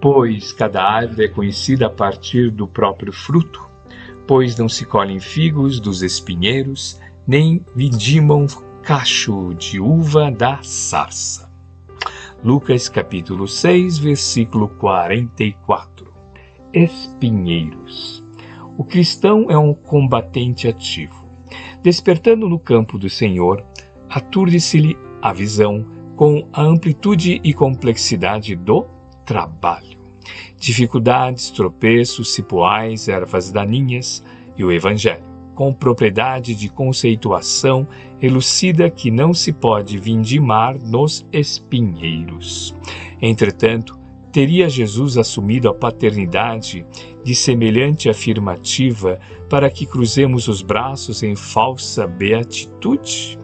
Pois cada árvore é conhecida a partir do próprio fruto, pois não se colhem figos dos espinheiros, nem vindimam cacho de uva da sarça. Lucas capítulo 6, versículo 44. Espinheiros. O cristão é um combatente ativo. Despertando no campo do Senhor, aturde-se-lhe a visão com a amplitude e complexidade do trabalho. Dificuldades, tropeços, cipoais, ervas daninhas e o Evangelho, com propriedade de conceituação elucida que não se pode vindimar nos espinheiros. Entretanto, teria Jesus assumido a paternidade de semelhante afirmativa para que cruzemos os braços em falsa beatitude?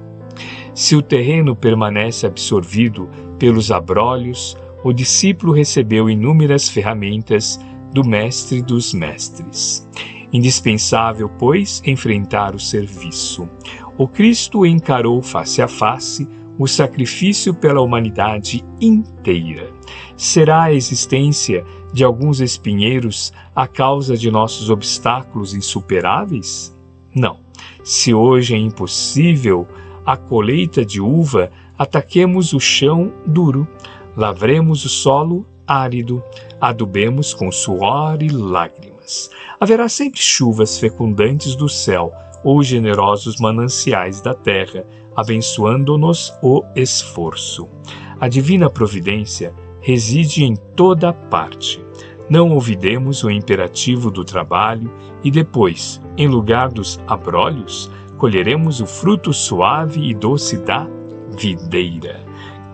Se o terreno permanece absorvido pelos abrolhos, o discípulo recebeu inúmeras ferramentas do Mestre dos Mestres. Indispensável, pois, enfrentar o serviço. O Cristo encarou face a face o sacrifício pela humanidade inteira. Será a existência de alguns espinheiros a causa de nossos obstáculos insuperáveis? Não. Se hoje é impossível a colheita de uva, ataquemos o chão duro, lavremos o solo árido, adubemos com suor e lágrimas. Haverá sempre chuvas fecundantes do céu ou generosos mananciais da terra, abençoando-nos o esforço. A divina providência reside em toda parte. Não ouvidemos o imperativo do trabalho e depois, em lugar dos abrolhos, colheremos o fruto suave e doce da videira.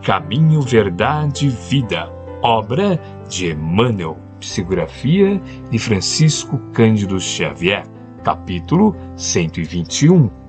Caminho, Verdade, Vida, obra de Emmanuel, psicografia de Francisco Cândido Xavier, capítulo 121